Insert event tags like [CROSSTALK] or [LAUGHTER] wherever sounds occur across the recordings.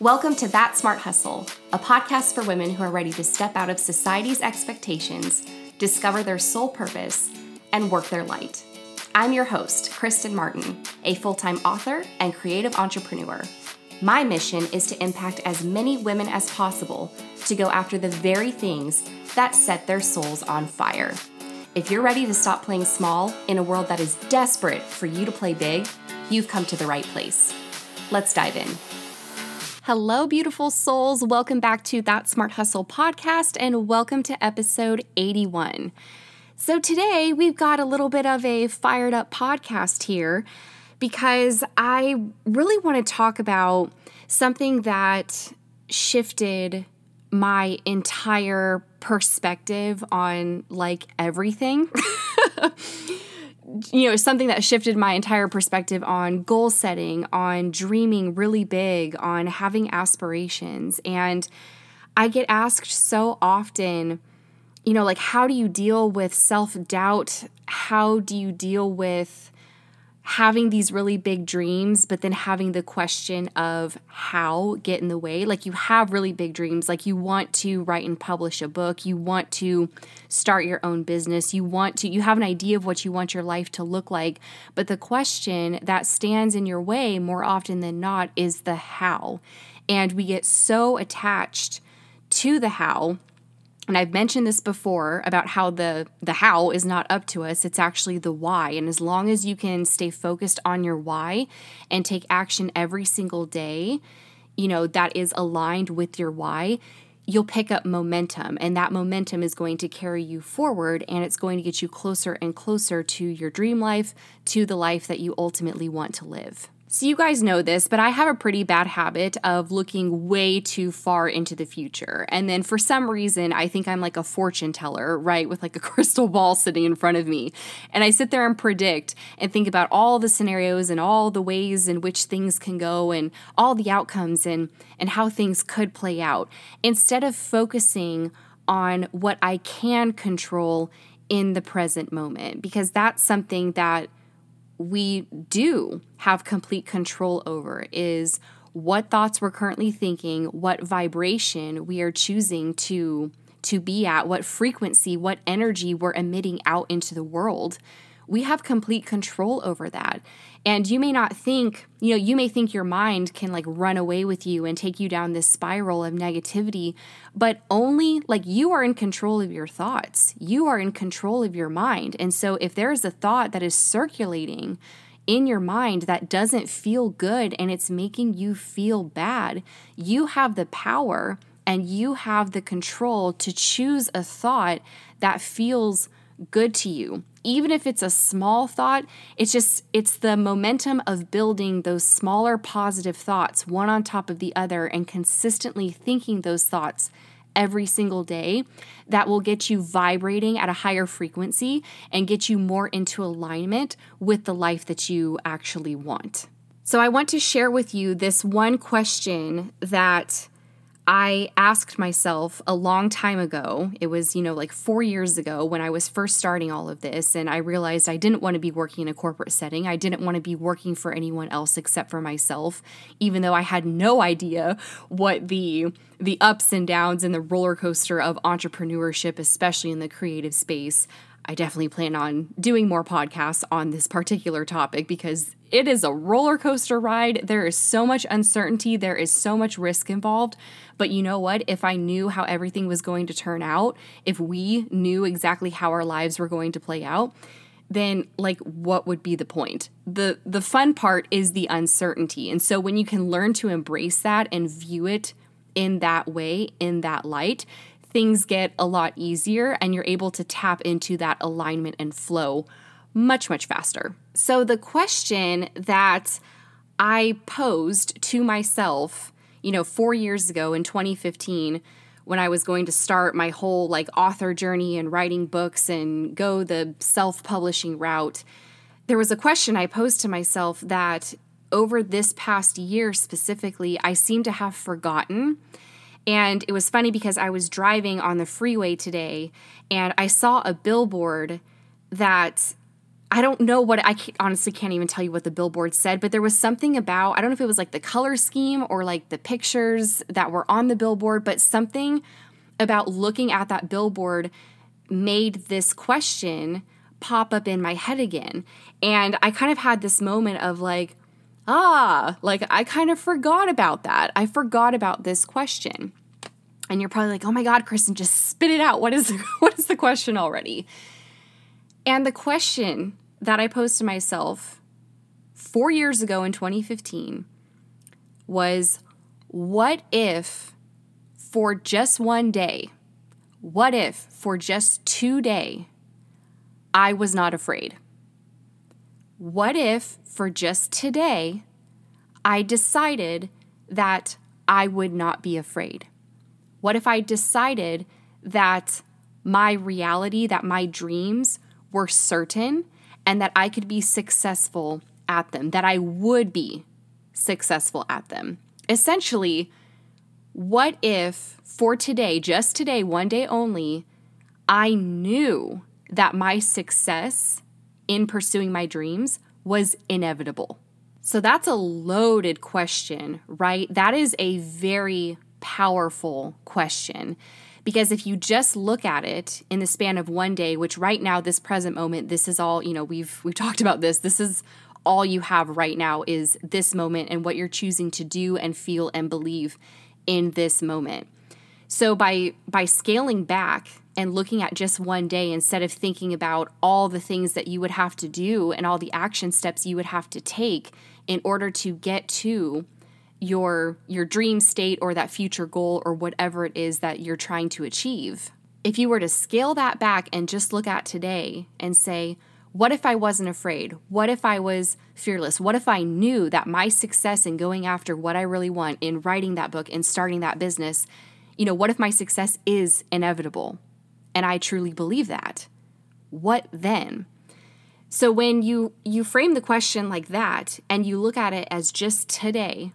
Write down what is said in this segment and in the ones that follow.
Welcome to That Smart Hustle, a podcast for women who are ready to step out of society's expectations, discover their sole purpose, and work their light. I'm your host, Kristen Martin, a full time author and creative entrepreneur. My mission is to impact as many women as possible to go after the very things that set their souls on fire. If you're ready to stop playing small in a world that is desperate for you to play big, you've come to the right place. Let's dive in. Hello, beautiful souls. Welcome back to That Smart Hustle podcast and welcome to episode 81. So, today we've got a little bit of a fired up podcast here because I really want to talk about something that shifted my entire perspective on like everything. [LAUGHS] you know, something that shifted my entire perspective on goal setting, on dreaming really big, on having aspirations. And I get asked so often, you know, like, how do you deal with self doubt? How do you deal with having these really big dreams, but then having the question of how get in the way. Like you have really big dreams, like you want to write and publish a book, you want to start your own business, you want to, you have an idea of what you want your life to look like. But the question that stands in your way more often than not is the how. And we get so attached to the how and I've mentioned this before about how the the how is not up to us, it's actually the why. And as long as you can stay focused on your why and take action every single day, you know, that is aligned with your why, you'll pick up momentum and that momentum is going to carry you forward and it's going to get you closer and closer to your dream life, to the life that you ultimately want to live. So, you guys know this, but I have a pretty bad habit of looking way too far into the future. And then for some reason, I think I'm like a fortune teller, right? With like a [LAUGHS] crystal ball sitting in front of me. And I sit there and predict and think about all the scenarios and all the ways in which things can go and all the outcomes and, and how things could play out instead of focusing on what I can control in the present moment, because that's something that we do have complete control over is what thoughts we're currently thinking, what vibration we are choosing to to be at, what frequency, what energy we're emitting out into the world we have complete control over that. And you may not think, you know, you may think your mind can like run away with you and take you down this spiral of negativity, but only like you are in control of your thoughts. You are in control of your mind. And so if there is a thought that is circulating in your mind that doesn't feel good and it's making you feel bad, you have the power and you have the control to choose a thought that feels good to you even if it's a small thought it's just it's the momentum of building those smaller positive thoughts one on top of the other and consistently thinking those thoughts every single day that will get you vibrating at a higher frequency and get you more into alignment with the life that you actually want. So, I want to share with you this one question that I asked myself a long time ago, it was, you know, like four years ago when I was first starting all of this, and I realized I didn't want to be working in a corporate setting. I didn't want to be working for anyone else except for myself, even though I had no idea what the the ups and downs and the roller coaster of entrepreneurship, especially in the creative space. I definitely plan on doing more podcasts on this particular topic because it is a roller coaster ride. There is so much uncertainty, there is so much risk involved. But you know what? If I knew how everything was going to turn out, if we knew exactly how our lives were going to play out, then like what would be the point? The the fun part is the uncertainty. And so when you can learn to embrace that and view it in that way, in that light, things get a lot easier and you're able to tap into that alignment and flow much, much faster. So, the question that I posed to myself, you know, four years ago in 2015, when I was going to start my whole like author journey and writing books and go the self publishing route, there was a question I posed to myself that over this past year specifically, I seem to have forgotten and it was funny because I was driving on the freeway today and I saw a billboard that I don't know what I honestly can't even tell you what the billboard said, but there was something about I don't know if it was like the color scheme or like the pictures that were on the billboard, but something about looking at that billboard made this question pop up in my head again. And I kind of had this moment of like, ah, like I kind of forgot about that. I forgot about this question. And you're probably like, "Oh my god, Kristen, just spit it out. What is [LAUGHS] what is the question already?" And the question that I posed to myself four years ago in 2015 was what if for just one day, what if for just two day, I was not afraid? What if for just today, I decided that I would not be afraid? What if I decided that my reality, that my dreams were certain and that I could be successful at them, that I would be successful at them. Essentially, what if for today, just today, one day only, I knew that my success in pursuing my dreams was inevitable? So that's a loaded question, right? That is a very powerful question. Because if you just look at it in the span of one day, which right now, this present moment, this is all, you know, we've we've talked about this. This is all you have right now is this moment and what you're choosing to do and feel and believe in this moment. So by by scaling back and looking at just one day instead of thinking about all the things that you would have to do and all the action steps you would have to take in order to get to your your dream state or that future goal or whatever it is that you're trying to achieve. If you were to scale that back and just look at today and say, what if I wasn't afraid? What if I was fearless? What if I knew that my success in going after what I really want, in writing that book and starting that business, you know, what if my success is inevitable? And I truly believe that. What then? So when you you frame the question like that and you look at it as just today,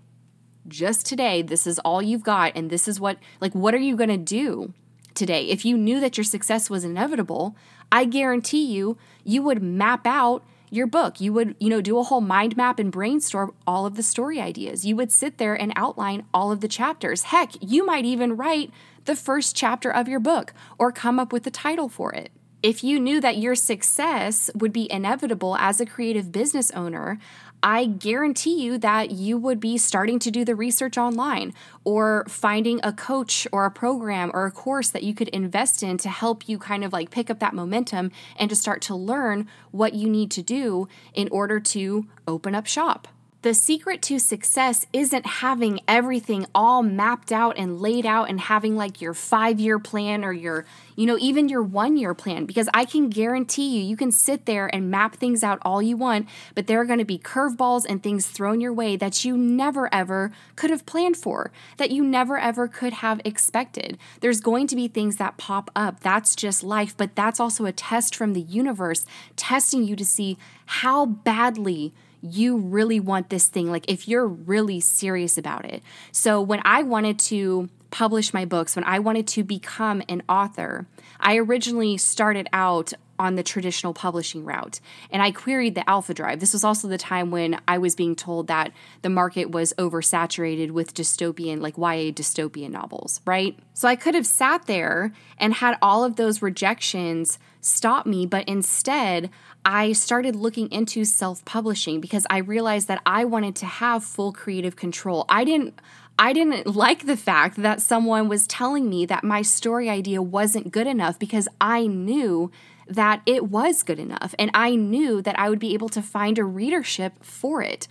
just today, this is all you've got, and this is what, like, what are you going to do today? If you knew that your success was inevitable, I guarantee you, you would map out your book. You would, you know, do a whole mind map and brainstorm all of the story ideas. You would sit there and outline all of the chapters. Heck, you might even write the first chapter of your book or come up with the title for it. If you knew that your success would be inevitable as a creative business owner, I guarantee you that you would be starting to do the research online or finding a coach or a program or a course that you could invest in to help you kind of like pick up that momentum and to start to learn what you need to do in order to open up shop the secret to success isn't having everything all mapped out and laid out and having like your five year plan or your, you know, even your one year plan. Because I can guarantee you, you can sit there and map things out all you want, but there are going to be curveballs and things thrown your way that you never ever could have planned for, that you never ever could have expected. There's going to be things that pop up. That's just life, but that's also a test from the universe testing you to see how badly you really want this thing, like if you're really serious about it. So when I wanted to publish my books, when I wanted to become an author, I originally started out on the traditional publishing route. And I queried the Alpha Drive. This was also the time when I was being told that the market was oversaturated with dystopian, like YA dystopian novels, right? So I could have sat there and had all of those rejections stop me, but instead, I started looking into self publishing because I realized that I wanted to have full creative control. I didn't. I didn't like the fact that someone was telling me that my story idea wasn't good enough because I knew that it was good enough and I knew that I would be able to find a readership for it.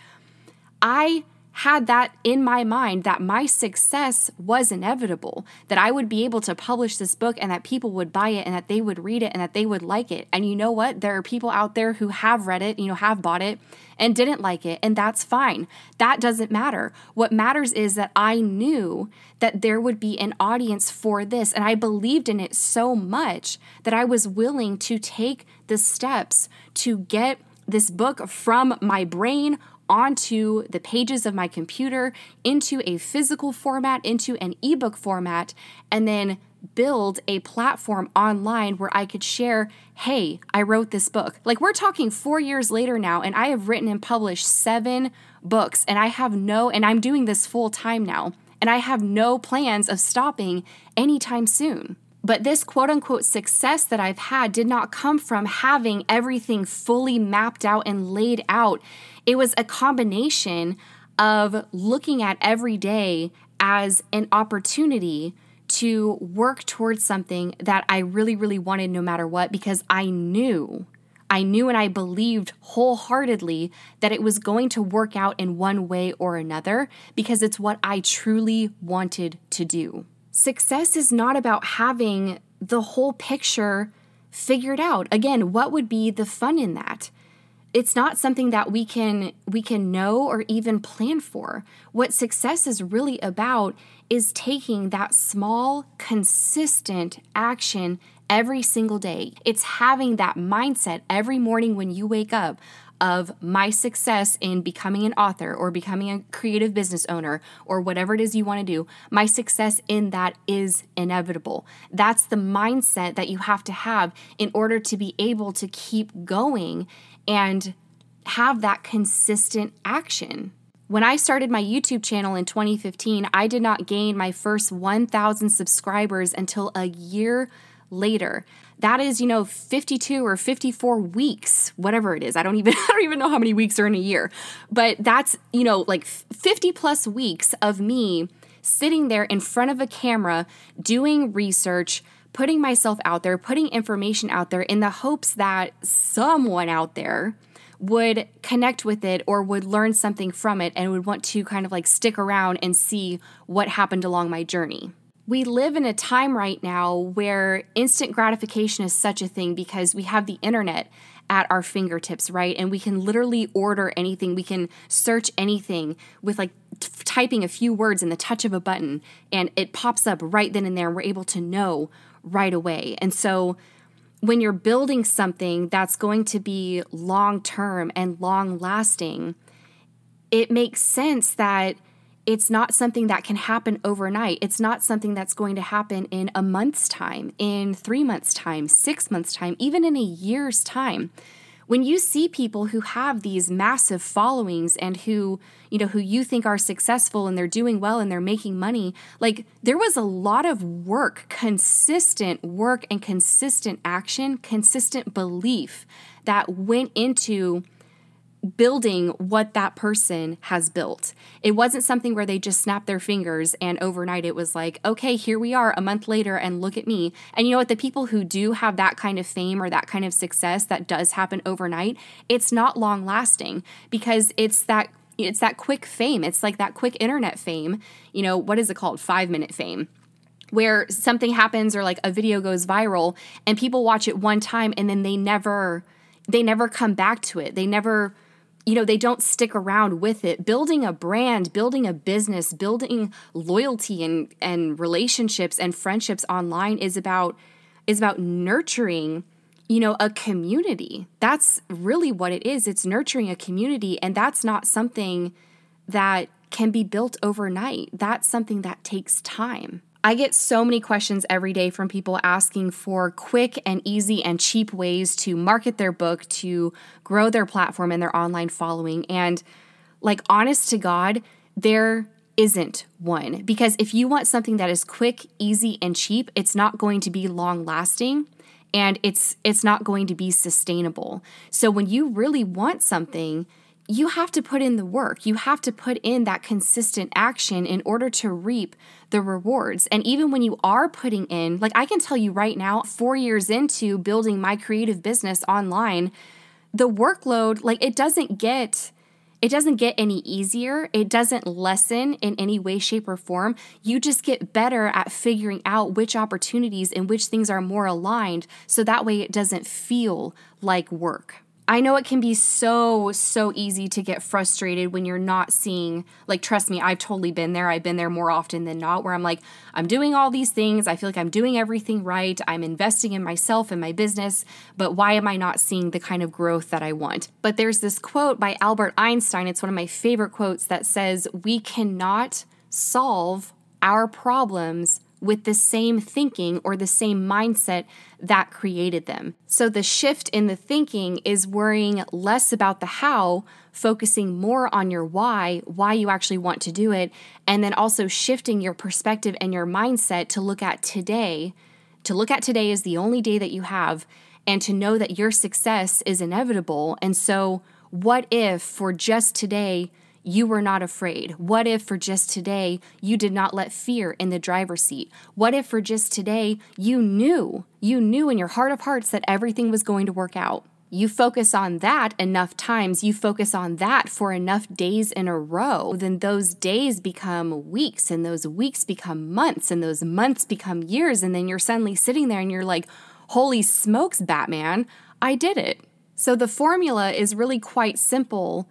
I had that in my mind that my success was inevitable, that I would be able to publish this book and that people would buy it and that they would read it and that they would like it. And you know what? There are people out there who have read it, you know, have bought it and didn't like it, and that's fine. That doesn't matter. What matters is that I knew that there would be an audience for this, and I believed in it so much that I was willing to take the steps to get this book from my brain onto the pages of my computer, into a physical format, into an ebook format, and then build a platform online where I could share, hey, I wrote this book. Like we're talking four years later now, and I have written and published seven books, and I have no, and I'm doing this full time now, and I have no plans of stopping anytime soon. But this quote unquote success that I've had did not come from having everything fully mapped out and laid out. It was a combination of looking at every day as an opportunity to work towards something that I really, really wanted no matter what because I knew. I knew and I believed wholeheartedly that it was going to work out in one way or another because it's what I truly wanted to do. Success is not about having the whole picture figured out. Again, what would be the fun in that? it's not something that we can we can know or even plan for what success is really about is taking that small consistent action every single day it's having that mindset every morning when you wake up of my success in becoming an author or becoming a creative business owner or whatever it is you want to do, my success in that is inevitable. That's the mindset that you have to have in order to be able to keep going and have that consistent action. When I started my YouTube channel in 2015, I did not gain my first 1,000 subscribers until a year later. That is, you know, 52 or 54 weeks, whatever it is. I don't even [LAUGHS] I don't even know how many weeks are in a year. But that's, you know, like 50 plus weeks of me sitting there in front of a camera doing research, putting myself out there, putting information out there in the hopes that someone out there would connect with it or would learn something from it and would want to kind of like stick around and see what happened along my journey. We live in a time right now where instant gratification is such a thing because we have the internet at our fingertips, right? And we can literally order anything. We can search anything with like t- typing a few words in the touch of a button and it pops up right then and there. And we're able to know right away. And so when you're building something that's going to be long term and long lasting, it makes sense that it's not something that can happen overnight. It's not something that's going to happen in a month's time, in three months' time, six months' time, even in a year's time when you see people who have these massive followings and who you know who you think are successful and they're doing well and they're making money like there was a lot of work consistent work and consistent action consistent belief that went into building what that person has built. It wasn't something where they just snapped their fingers and overnight it was like, okay, here we are a month later and look at me. And you know what? The people who do have that kind of fame or that kind of success that does happen overnight, it's not long lasting because it's that it's that quick fame. It's like that quick internet fame. You know, what is it called? 5 minute fame where something happens or like a video goes viral and people watch it one time and then they never they never come back to it. They never you know, they don't stick around with it. Building a brand, building a business, building loyalty and, and relationships and friendships online is about is about nurturing you know a community. That's really what it is. It's nurturing a community and that's not something that can be built overnight. That's something that takes time I get so many questions every day from people asking for quick and easy and cheap ways to market their book, to grow their platform and their online following. And, like, honest to God, there isn't one. Because if you want something that is quick, easy, and cheap, it's not going to be long lasting and it's it's not going to be sustainable. So when you really want something, you have to put in the work. You have to put in that consistent action in order to reap the rewards. And even when you are putting in, like I can tell you right now, four years into building my creative business online, the workload, like it doesn't get. It doesn't get any easier. It doesn't lessen in any way, shape, or form. You just get better at figuring out which opportunities and which things are more aligned so that way it doesn't feel like work. I know it can be so, so easy to get frustrated when you're not seeing, like, trust me, I've totally been there. I've been there more often than not, where I'm like, I'm doing all these things. I feel like I'm doing everything right. I'm investing in myself and my business, but why am I not seeing the kind of growth that I want? But there's this quote by Albert Einstein. It's one of my favorite quotes that says, We cannot solve our problems with the same thinking or the same mindset that created them. So the shift in the thinking is worrying less about the how, focusing more on your why, why you actually want to do it, and then also shifting your perspective and your mindset to look at today, to look at today as the only day that you have, and to know that your success is inevitable. And so, what if for just today, you were not afraid? What if for just today you did not let fear in the driver's seat? What if for just today you knew, you knew in your heart of hearts that everything was going to work out? You focus on that enough times, you focus on that for enough days in a row, then those days become weeks, and those weeks become months, and those months become years. And then you're suddenly sitting there and you're like, holy smokes, Batman, I did it. So the formula is really quite simple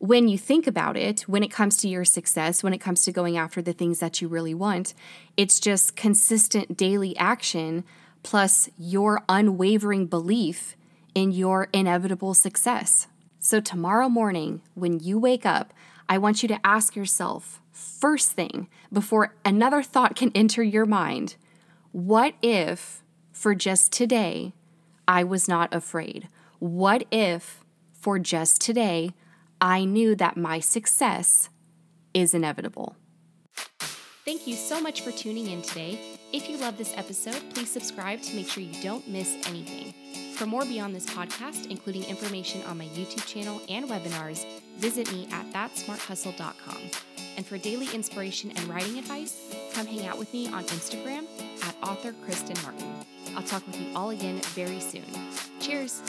when you think about it, when it comes to your success, when it comes to going after the things that you really want, it's just consistent daily action plus your unwavering belief in your inevitable success. So, tomorrow morning, when you wake up, I want you to ask yourself first thing before another thought can enter your mind what if for just today I was not afraid? What if for just today I knew that my success is inevitable. Thank you so much for tuning in today. If you love this episode, please subscribe to make sure you don't miss anything. For more beyond this podcast, including information on my YouTube channel and webinars, visit me at thatsmarthustle.com. And for daily inspiration and writing advice, come hang out with me on Instagram at author Kristen Martin. I'll talk with you all again very soon. Cheers!